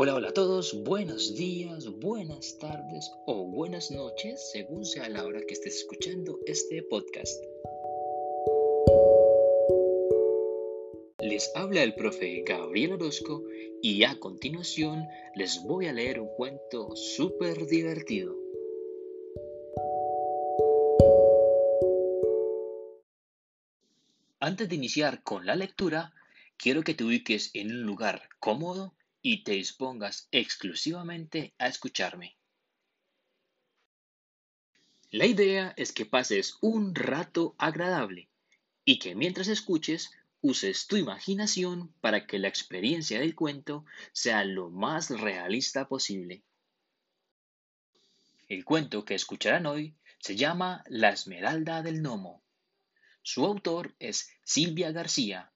Hola, hola a todos, buenos días, buenas tardes o buenas noches, según sea la hora que estés escuchando este podcast. Les habla el profe Gabriel Orozco y a continuación les voy a leer un cuento súper divertido. Antes de iniciar con la lectura, quiero que te ubiques en un lugar cómodo y te dispongas exclusivamente a escucharme. La idea es que pases un rato agradable y que mientras escuches uses tu imaginación para que la experiencia del cuento sea lo más realista posible. El cuento que escucharán hoy se llama La Esmeralda del Gnomo. Su autor es Silvia García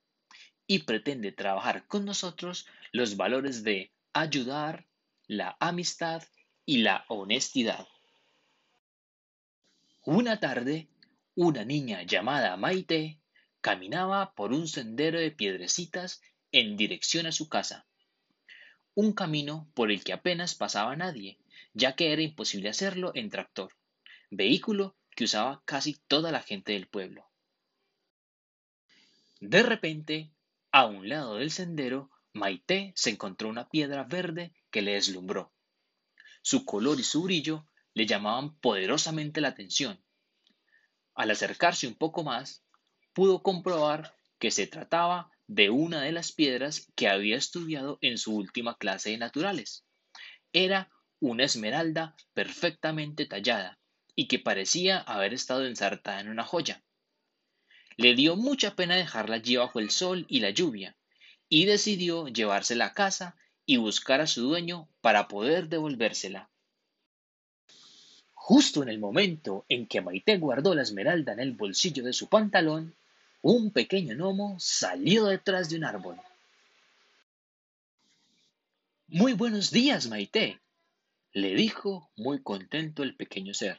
y pretende trabajar con nosotros los valores de ayudar, la amistad y la honestidad. Una tarde, una niña llamada Maite caminaba por un sendero de piedrecitas en dirección a su casa. Un camino por el que apenas pasaba nadie, ya que era imposible hacerlo en tractor, vehículo que usaba casi toda la gente del pueblo. De repente, a un lado del sendero, Maite se encontró una piedra verde que le deslumbró. Su color y su brillo le llamaban poderosamente la atención. Al acercarse un poco más, pudo comprobar que se trataba de una de las piedras que había estudiado en su última clase de naturales. Era una esmeralda perfectamente tallada y que parecía haber estado ensartada en una joya. Le dio mucha pena dejarla allí bajo el sol y la lluvia, y decidió llevársela a casa y buscar a su dueño para poder devolvérsela. Justo en el momento en que Maite guardó la esmeralda en el bolsillo de su pantalón, un pequeño gnomo salió detrás de un árbol. Muy buenos días, Maite, le dijo muy contento el pequeño ser.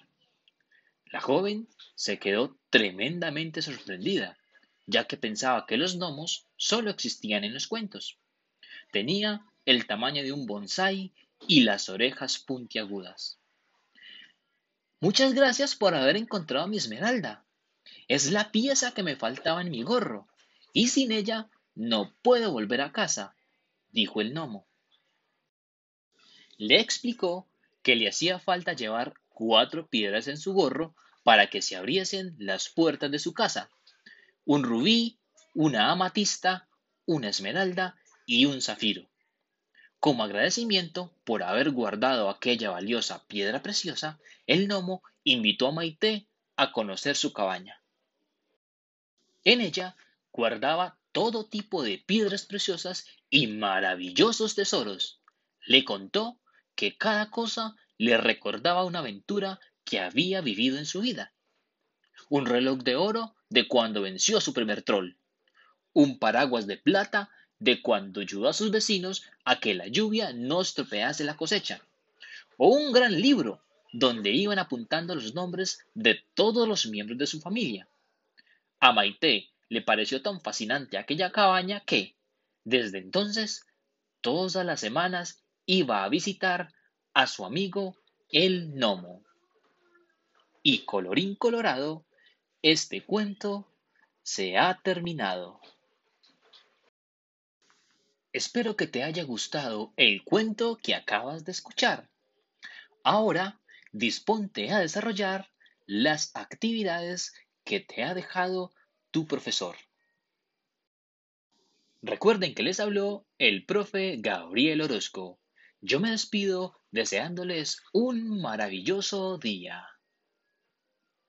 La joven se quedó tremendamente sorprendida, ya que pensaba que los gnomos solo existían en los cuentos. Tenía el tamaño de un bonsái y las orejas puntiagudas. Muchas gracias por haber encontrado mi esmeralda. Es la pieza que me faltaba en mi gorro, y sin ella no puedo volver a casa, dijo el gnomo. Le explicó que le hacía falta llevar cuatro piedras en su gorro para que se abriesen las puertas de su casa. Un rubí, una amatista, una esmeralda y un zafiro. Como agradecimiento por haber guardado aquella valiosa piedra preciosa, el gnomo invitó a Maite a conocer su cabaña. En ella guardaba todo tipo de piedras preciosas y maravillosos tesoros. Le contó que cada cosa le recordaba una aventura que había vivido en su vida. Un reloj de oro de cuando venció a su primer troll. Un paraguas de plata de cuando ayudó a sus vecinos a que la lluvia no estropease la cosecha. O un gran libro donde iban apuntando los nombres de todos los miembros de su familia. A Maite le pareció tan fascinante aquella cabaña que, desde entonces, todas las semanas iba a visitar a su amigo el gnomo. Y colorín colorado, este cuento se ha terminado. Espero que te haya gustado el cuento que acabas de escuchar. Ahora, disponte a desarrollar las actividades que te ha dejado tu profesor. Recuerden que les habló el profe Gabriel Orozco. Yo me despido deseándoles un maravilloso día.